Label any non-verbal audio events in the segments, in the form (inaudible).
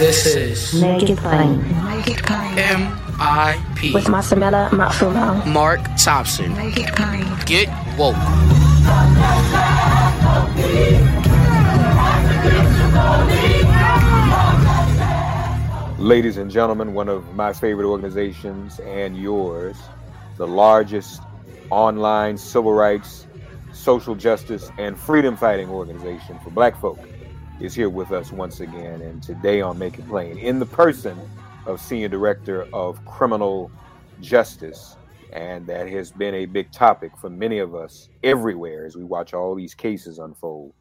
This is Make It Plain. Naked Plane. M.I.P. With Masamela Matfumo. Mark Thompson. Naked Plane. Get woke. Ladies and gentlemen, one of my favorite organizations and yours, the largest online civil rights, social justice, and freedom fighting organization for black folk, is here with us once again. And today on Make It Plain, in the person of Senior Director of Criminal Justice, and that has been a big topic for many of us everywhere as we watch all these cases unfold.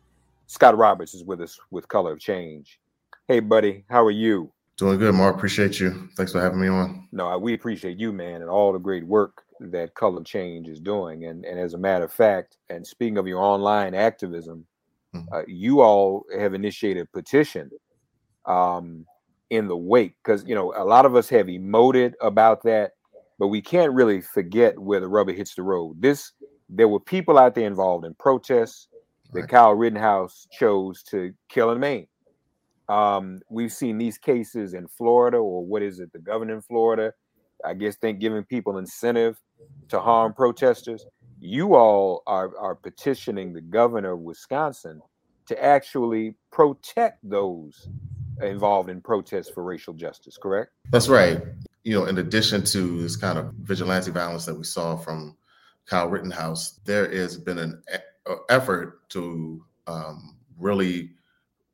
Scott Roberts is with us with Color of Change. Hey, buddy, how are you? Doing good, Mark. Appreciate you. Thanks for having me on. No, we appreciate you, man, and all the great work that Color Change is doing. And and as a matter of fact, and speaking of your online activism, mm-hmm. uh, you all have initiated a petition um, in the wake because you know a lot of us have emoted about that, but we can't really forget where the rubber hits the road. This there were people out there involved in protests that right. Kyle Rittenhouse chose to kill in Maine. Um, we've seen these cases in Florida, or what is it, the governor in Florida? I guess think giving people incentive to harm protesters. You all are, are petitioning the governor of Wisconsin to actually protect those involved in protests for racial justice, correct? That's right. You know, in addition to this kind of vigilante violence that we saw from Kyle Rittenhouse, there has been an effort to um, really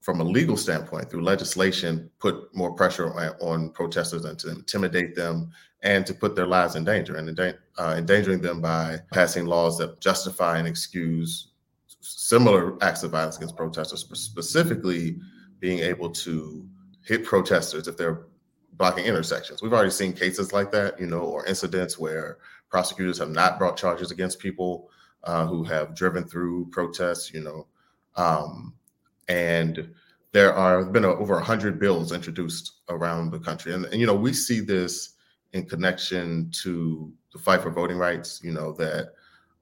from a legal standpoint, through legislation, put more pressure on, protesters and to intimidate them and to put their lives in danger and uh, endangering them by passing laws that justify and excuse similar acts of violence against protesters, specifically being able to hit protesters if they're blocking intersections. We've already seen cases like that, you know, or incidents where prosecutors have not brought charges against people uh, who have driven through protests, you know. Um, and there are been over 100 bills introduced around the country. And, and, you know we see this in connection to the fight for voting rights you know that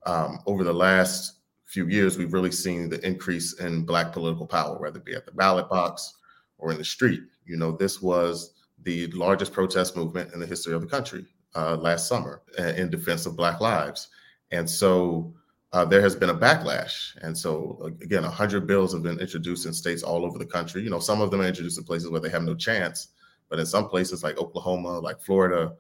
um, over the last few years we've really seen the increase in black political power whether it be at the ballot box or in the street. You know this was the largest protest movement in the history of the country uh, last summer in defense of black lives. And so uh, there has been a backlash. And so, again, 100 bills have been introduced in states all over the country. You know, some of them are introduced in places where they have no chance, but in some places like Oklahoma, like Florida,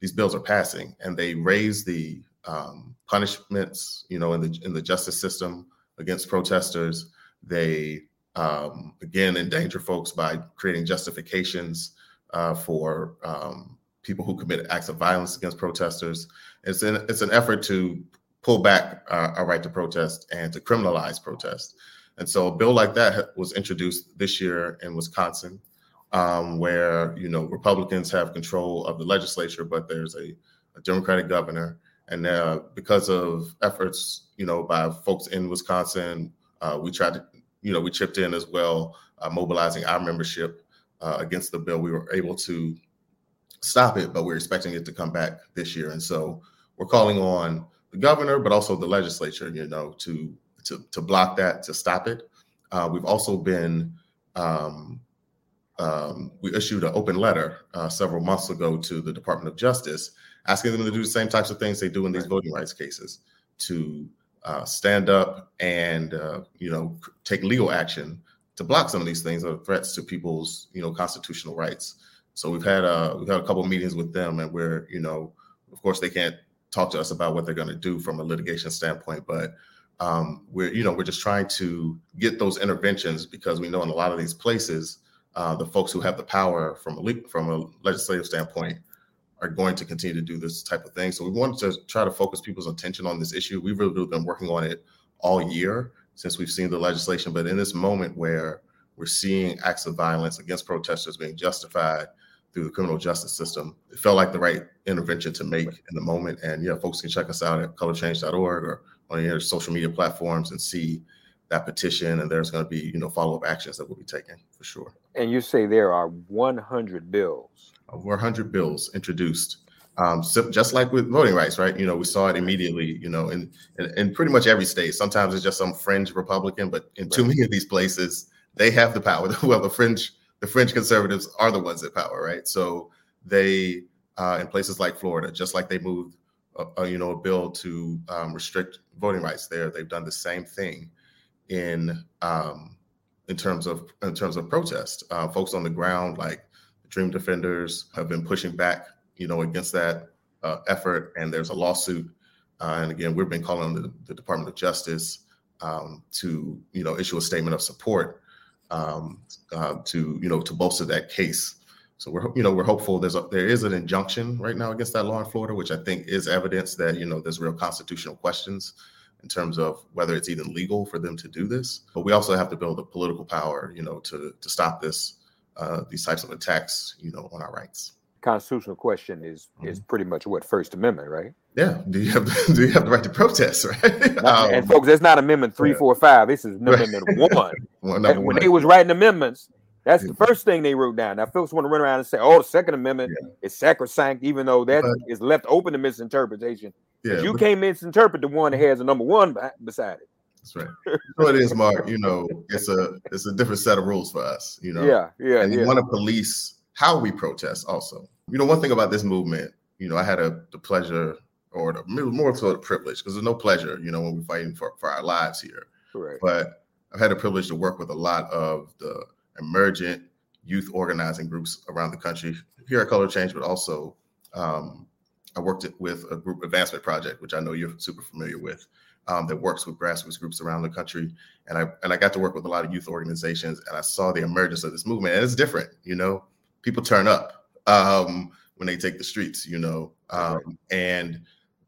these bills are passing and they raise the um, punishments, you know, in the in the justice system against protesters. They um, again endanger folks by creating justifications uh, for um, people who commit acts of violence against protesters. It's an it's an effort to pull back uh, our right to protest and to criminalize protest. And so a bill like that was introduced this year in Wisconsin, um, where you know Republicans have control of the legislature, but there's a, a Democratic governor. And uh, because of efforts, you know, by folks in Wisconsin, uh, we tried to, you know, we chipped in as well, uh, mobilizing our membership uh, against the bill. We were able to stop it, but we're expecting it to come back this year. And so we're calling on the governor, but also the legislature, you know, to to to block that, to stop it. Uh, we've also been um, um, we issued an open letter uh, several months ago to the Department of Justice, asking them to do the same types of things they do in these voting rights cases, to uh, stand up and uh, you know take legal action to block some of these things that are threats to people's you know constitutional rights. So we've had uh, we've had a couple meetings with them, and we're you know of course they can't talk to us about what they're going to do from a litigation standpoint. But um, we're, you know, we're just trying to get those interventions because we know in a lot of these places, uh, the folks who have the power from a from a legislative standpoint are going to continue to do this type of thing. So we wanted to try to focus people's attention on this issue. We've really been working on it all year since we've seen the legislation. But in this moment where we're seeing acts of violence against protesters being justified through the criminal justice system, it felt like the right intervention to make in the moment. And yeah, folks can check us out at colorchange.org or on your social media platforms and see that petition. And there's going to be, you know, follow up actions that will be taken for sure. And you say there are 100 bills. Over 100 bills introduced um, so just like with voting rights, right? You know, we saw it immediately, you know, in, in, in pretty much every state. Sometimes it's just some fringe Republican, but in right. too many of these places, they have the power. (laughs) well, the fringe, the French conservatives are the ones that power, right? So they, uh, in places like Florida, just like they moved, a, you know, a bill to um, restrict voting rights there, they've done the same thing in um, in terms of in terms of protest. Uh, folks on the ground, like Dream Defenders, have been pushing back you know, against that uh, effort, and there's a lawsuit. Uh, and again, we've been calling the, the Department of Justice um, to, you know, issue a statement of support um, uh, to, you know, to bolster that case. So we're, you know, we're hopeful. There's a, there is an injunction right now against that law in Florida, which I think is evidence that you know there's real constitutional questions in terms of whether it's even legal for them to do this. But we also have to build the political power, you know, to to stop this uh, these types of attacks, you know, on our rights constitutional question is mm-hmm. is pretty much what First Amendment, right? Yeah. Do you have (laughs) do you have the right to protest, right? (laughs) um, and folks, that's not Amendment three, yeah. four, five. This is Amendment one. (laughs) well, when one. they was writing amendments, that's yeah. the first thing they wrote down. Now, folks want to run around and say, "Oh, the Second Amendment yeah. is sacrosanct," even though that but, is left open to misinterpretation. Yeah, you but, can't misinterpret the one that has a number one beside it. That's right. so it is, Mark. You know, it's a it's a different set of rules for us. You know. Yeah, yeah. And you want to police how we protest also. You know, one thing about this movement, you know, I had a the pleasure or the, more so the privilege because there's no pleasure, you know, when we're fighting for, for our lives here. But I've had the privilege to work with a lot of the emergent youth organizing groups around the country here at Color Change, but also um, I worked with a group advancement project, which I know you're super familiar with, um, that works with grassroots groups around the country. And I and I got to work with a lot of youth organizations, and I saw the emergence of this movement. And it's different, you know. People turn up um, when they take the streets, you know, um, right. and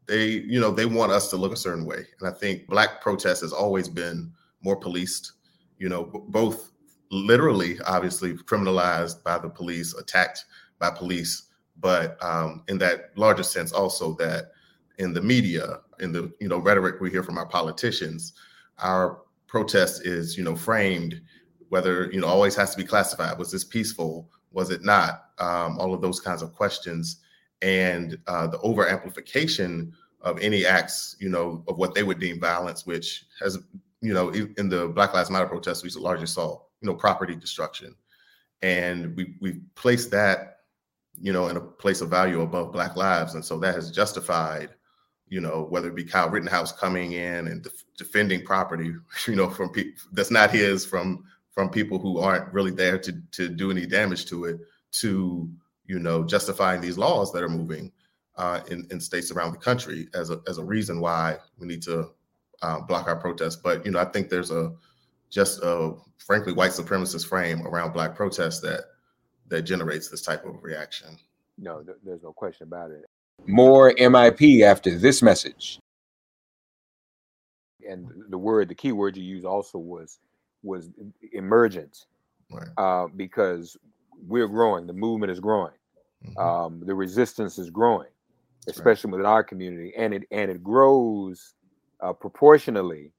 they, you know, they want us to look a certain way. And I think black protest has always been more policed, you know, both literally, obviously, criminalized by the police, attacked by police, but um, in that larger sense, also that in the media, in the you know rhetoric we hear from our politicians, our protest is you know framed whether you know always has to be classified. Was this peaceful? Was it not? Um, all of those kinds of questions, and uh, the over amplification of any acts, you know, of what they would deem violence, which has, you know, in the Black Lives Matter protests, we largely saw, you know, property destruction, and we we placed that, you know, in a place of value above Black lives, and so that has justified, you know, whether it be Kyle Rittenhouse coming in and def- defending property, (laughs) you know, from people that's not his, from from people who aren't really there to to do any damage to it to you know justifying these laws that are moving uh, in in states around the country as a as a reason why we need to uh, block our protests. But you know, I think there's a just a frankly white supremacist frame around black protests that that generates this type of reaction. No, th- there's no question about it. More MIP after this message. And the word, the key word you used also was was emergent right. uh, because we're growing. The movement is growing. Mm-hmm. Um, the resistance is growing, especially right. within our community, and it and it grows uh, proportionally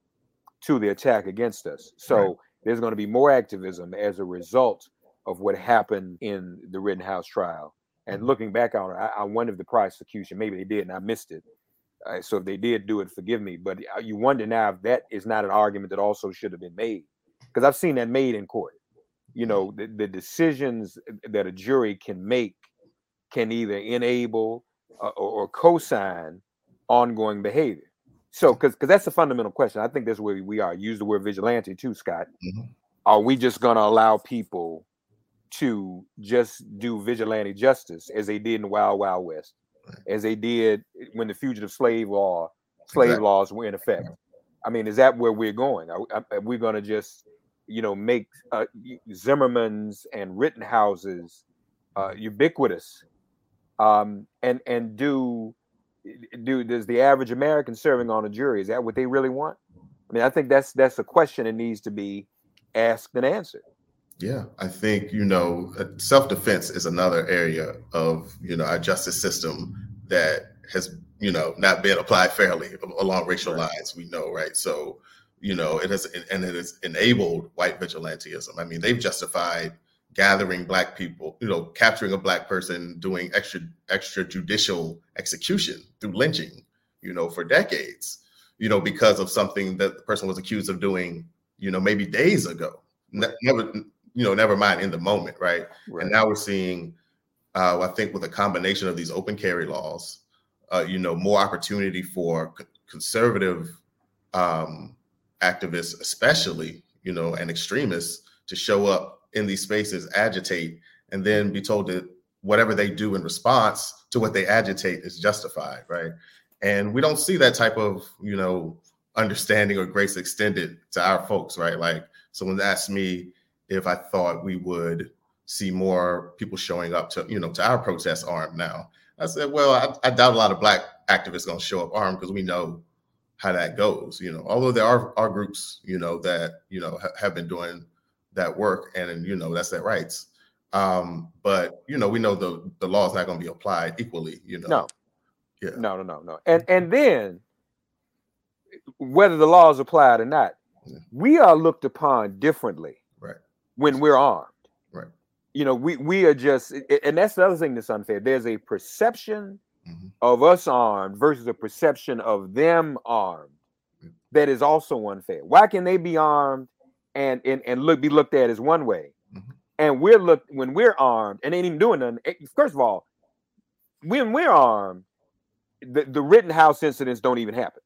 to the attack against us. So right. there's going to be more activism as a result of what happened in the Rittenhouse trial. And mm-hmm. looking back on it, I, I wonder if the prosecution maybe they did and I missed it. Uh, so if they did do it, forgive me. But uh, you wonder now if that is not an argument that also should have been made because I've seen that made in court. You know, the, the decisions that a jury can make can either enable uh, or, or co-sign ongoing behavior. So, because because that's a fundamental question. I think that's where we are. Use the word vigilante too, Scott. Mm-hmm. Are we just going to allow people to just do vigilante justice as they did in the Wild Wild West, as they did when the fugitive slave law, slave exactly. laws were in effect? I mean, is that where we're going? Are, are we going to just you know, make uh, Zimmerman's and Rittenhouse's uh, ubiquitous Um, and and do do does the average American serving on a jury is that what they really want? I mean, I think that's that's a question that needs to be asked and answered. Yeah, I think you know self defense is another area of you know our justice system that has you know not been applied fairly along racial right. lines. We know, right? So you know it has and it has enabled white vigilantism. I mean, they've justified gathering black people, you know, capturing a black person, doing extra extrajudicial execution through lynching, you know, for decades, you know, because of something that the person was accused of doing, you know, maybe days ago. Never, you know, never mind in the moment, right? right. And now we're seeing, uh, I think, with a combination of these open carry laws, uh, you know, more opportunity for c- conservative um, activists, especially, you know, and extremists to show up in these spaces agitate and then be told that whatever they do in response to what they agitate is justified, right? And we don't see that type of, you know, understanding or grace extended to our folks, right? Like someone asked me if I thought we would see more people showing up to, you know, to our protests armed now. I said, well, I, I doubt a lot of black activists to show up armed because we know how that goes, you know, although there are, are groups, you know, that, you know, ha- have been doing that work and you know that's their rights. Um but you know we know the the law is not going to be applied equally you know? No. Yeah. No no no no. And and then whether the law is applied or not yeah. we are looked upon differently right. when we're armed. Right. You know we we are just and that's the other thing that's unfair. There's a perception mm-hmm. of us armed versus a perception of them armed yeah. that is also unfair. Why can they be armed and and, and look be looked at as one way. Mm-hmm. And we're looked when we're armed and ain't even doing nothing. Eh, first of all, when we're armed, the, the Rittenhouse incidents don't even happen.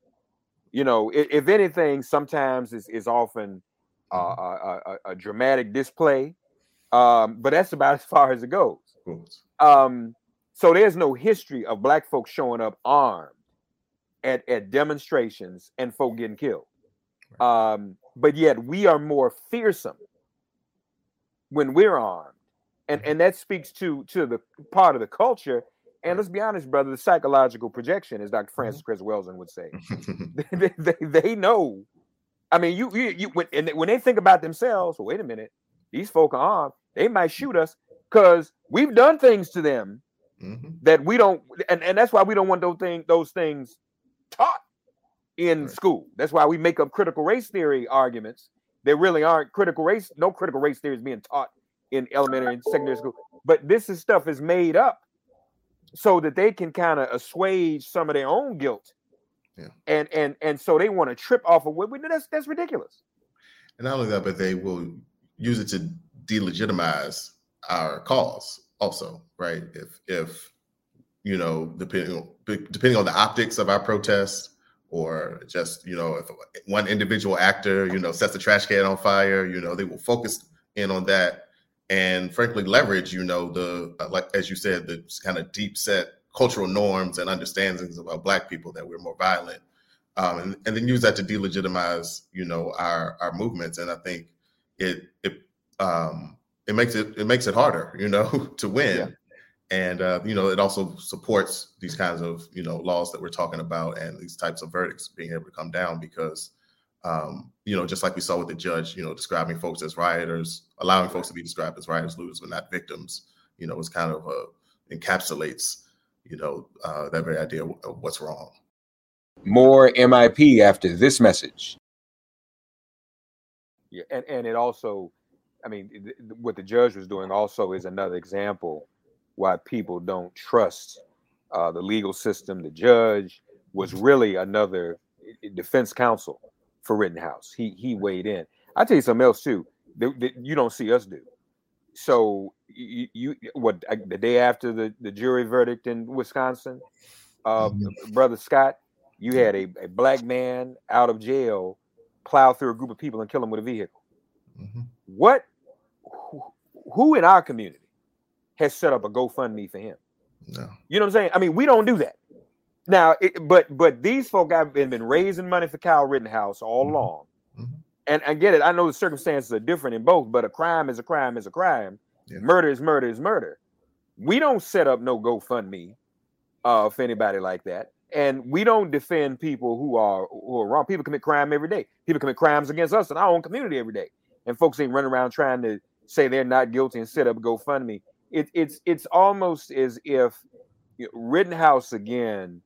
You know, if, if anything, sometimes is is often uh, a, a, a, dramatic display, um, but that's about (laughs) as far as it goes. Um, so there's no history of black folks showing up armed at, at demonstrations and folk getting killed. Um, but yet we are more fearsome when we're armed. And mm-hmm. and that speaks to to the part of the culture. And let's be honest, brother, the psychological projection, as Dr. francis mm-hmm. Would say. (laughs) they, they, they, know. I mean, you you, you when, and when they think about themselves, well, wait a minute, these folk are armed, they might shoot us because we've done things to them mm-hmm. that we don't, and, and that's why we don't want those things those things taught in right. school. That's why we make up critical race theory arguments. There really aren't critical race, no critical race theory is being taught in elementary and secondary school. But this is stuff is made up so that they can kind of assuage some of their own guilt. Yeah. And and and so they want to trip off of what that's that's ridiculous. And not only that, but they will use it to delegitimize our cause also, right? If if you know, depending on depending on the optics of our protest, or just you know if one individual actor you know sets the trash can on fire you know they will focus in on that and frankly leverage you know the uh, like as you said the kind of deep set cultural norms and understandings about black people that we're more violent um, and, and then use that to delegitimize you know our our movements. And i think it it um it makes it it makes it harder you know (laughs) to win and uh, you know it also supports these kinds of you know laws that we're talking about and these types of verdicts being able to come down because um, you know just like we saw with the judge you know describing folks as rioters allowing folks to be described as rioters looters but not victims you know it's kind of uh, encapsulates you know uh, that very idea of what's wrong. More mip after this message. Yeah and, and it also i mean th- what the judge was doing also is another example why people don't trust uh, the legal system. The judge was really another defense counsel for Rittenhouse. He he weighed in. I tell you something else too that, that you don't see us do. So you, you what the day after the, the jury verdict in Wisconsin, uh, mm-hmm. brother Scott, you had a, a black man out of jail plow through a group of people and kill them with a vehicle. Mm-hmm. What? Who, who in our community has set up a GoFundMe for him. No. You know what I'm saying? I mean, we don't do that. Now, it, but but these folk have been, been raising money for Kyle Rittenhouse all mm-hmm. along. Mm-hmm. And I get it. I know the circumstances are different in both, but a crime is a crime is a crime. Yeah. Murder is murder is murder. We don't set up no GoFundMe uh, for anybody like that, and we don't defend people who are who are wrong. People commit crime every day. People commit crimes against us in our own community every day, and folks ain't running around trying to say they're not guilty and set up GoFundMe. It, it's it's almost as if Rittenhouse again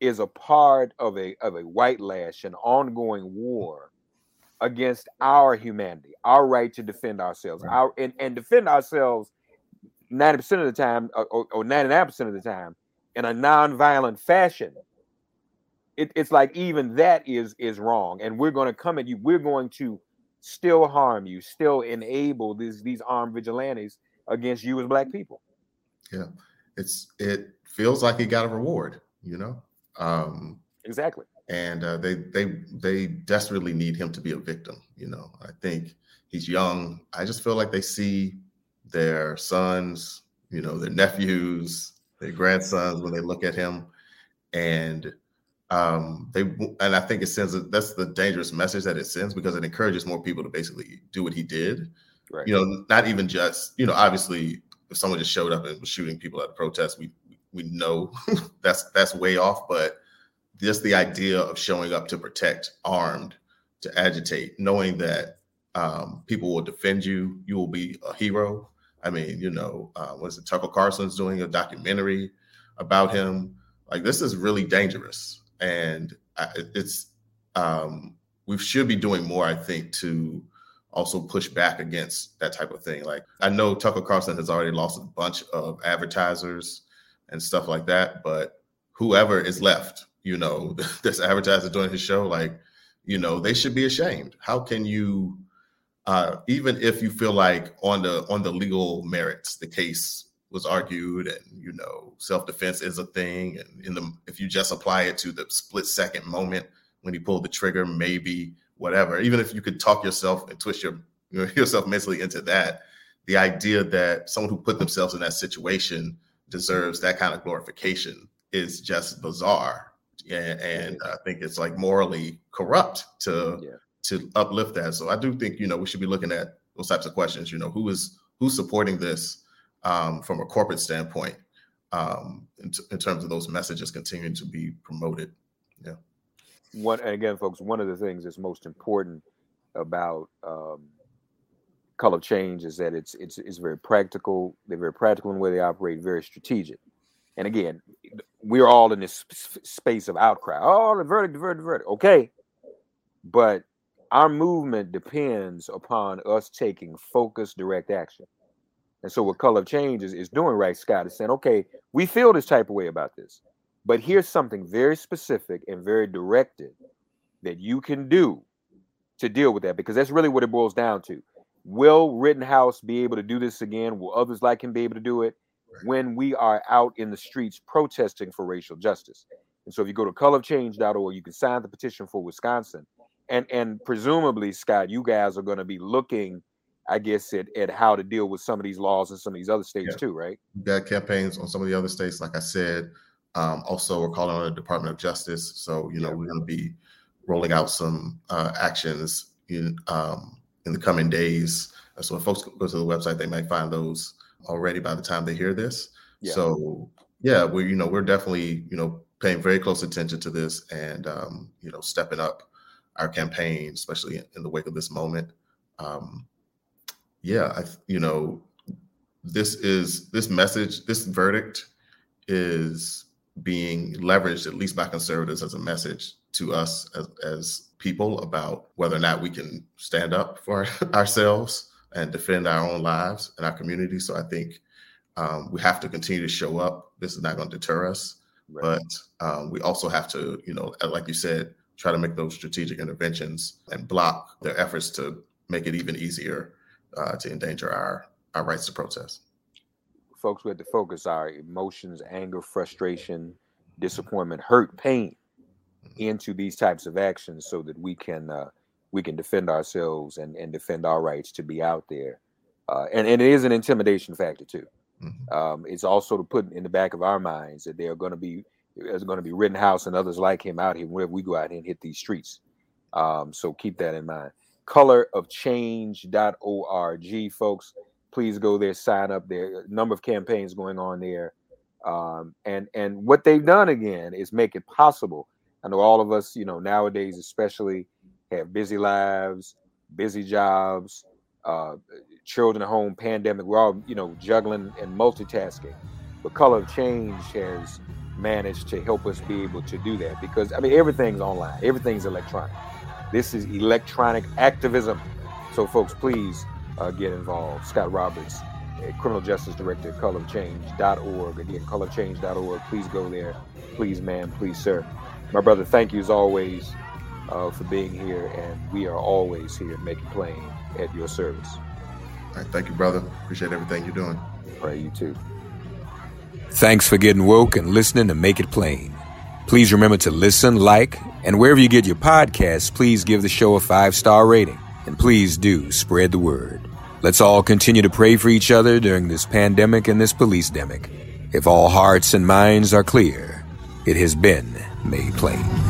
is a part of a of a white lash, an ongoing war against our humanity, our right to defend ourselves, Right. our and, and defend ourselves 90% of the time or, or, or 99% of the time in a non-violent fashion. It, it's like even that is is wrong, and we're going to come at you. We're going to still harm you, still enable these these armed vigilantes against you as black people. Yeah, it's it feels like he got a reward, you know. Um, Exactly. and uh, they they they desperately need him to be a victim. You know, I think he's young. I just feel like they see their sons, you know, their nephews, their grandsons when they look at him, and um, they and I think it sends a, that's the dangerous message that it sends because it encourages more people to basically do what he did. Right. You know, not even just you know, obviously, if someone just showed up and was shooting people at a protest, we we know (laughs) that's that's way off, but just the idea of showing up to protect armed to agitate knowing that um, people will defend you you will be a hero. I mean you know uh, was it tucker carlson's doing a documentary about him. Like this is really dangerous. And I, it's um, we should be doing more i think to also push back against that type of thing like i know tucker carlson has already lost a bunch of advertisers and stuff like that but whoever is left you know, (laughs) this advertiser doing his show, like, you know, they should be ashamed. How can you, uh, even if you feel like on the on the legal merits, the case was argued, and you know, self defense is a thing, and in the if you just apply it to the split second moment when you pull the trigger, maybe whatever. Even if you could talk yourself and twist your you (laughs) know, yourself mentally into that, the idea that someone who put themselves in that situation deserves that kind of glorification is just bizarre and, and I think it's like morally corrupt to Yeah. to uplift that. So I do think you know we should be looking at those types of questions. You know, who is who's supporting this um, from a corporate standpoint um, in, t- in terms of those messages continuing to be promoted. One and again folks one of the things that's most important about um, color change is that it's it's it's very practical. They're very practical in the way they operate very strategic. And again we're all in this sp- space of outcry. Oh the verdict the verdict the verdict. Okay. But our movement depends upon us taking focused direct action. And so what color change is, is doing right scott is saying okay we feel this type of way about this but here's something very specific and very directed that you can do to deal with that because that's really what it boils down to. Will Rittenhouse be able to do this again? Will others like him be able to do it Right. when we are out in the streets protesting for racial justice? And so if you go to colorchange.org, you can sign the petition for Wisconsin. And and presumably, Scott, you guys are going to be looking, I guess, at, at how to deal with some of these laws in some of these other states Yeah. too, right? We've got campaigns on some of the other states, like I said. Um, also, we're calling on the Department of Justice. So, you know, Yeah. we're going to be rolling out some uh, actions in um, in the coming days. So, if folks go to the website, they might find those already by the time they hear this. Yeah. So, yeah, we're you know we're definitely you know paying very close attention to this and um, you know stepping up our campaign, especially in, in the wake of this moment. Um, yeah, I you know this is this message, this verdict is being leveraged at least by conservatives as a message to us as, as people about whether or not we can stand up for (laughs) ourselves and defend our own lives and our community. So I think um, we have to continue to show up. This is not going to deter us, Right. but um, we also have to, you know, like you said, try to make those strategic interventions and block their efforts to make it even easier uh, to endanger our our rights to protest. Folks, we have to focus our emotions, anger, frustration, disappointment, hurt, pain into these types of actions so that we can uh, we can defend ourselves and, and defend our rights to be out there. Uh, and, and it is an intimidation factor too. Mhm. Um, it's also to put in the back of our minds that there are going to be there's going to be Rittenhouse and others like him out here whenever we go out here and hit these streets. Um, so keep that in mind. Colorofchange.org, folks. Please go there, sign up. There a number of campaigns going on there. Um, and and what they've done again is make it possible. I know all of us, you know, nowadays especially have busy lives, busy jobs, uh, children at home, pandemic. We're all, you know, juggling and multitasking. But Color of Change has managed to help us be able to do that because I mean everything's online, everything's electronic. This is electronic activism. So, folks, please uh, get involved. Scott Roberts, criminal justice director at colorofchange.org. Again, colorofchange.org. Please go there. Please, ma'am. Please, sir. My brother, thank you as always uh, for being here, and we are always here making plain at your service. All right, thank you, brother. Appreciate everything you're doing. All right, you too. Thanks for getting woke and listening to Make It Plain. Please remember to listen, like, and wherever you get your podcasts, please give the show a five star rating. And please do spread the word. Let's all continue to pray for each other during this pandemic and this police demic. If all hearts and minds are clear, it has been made plain.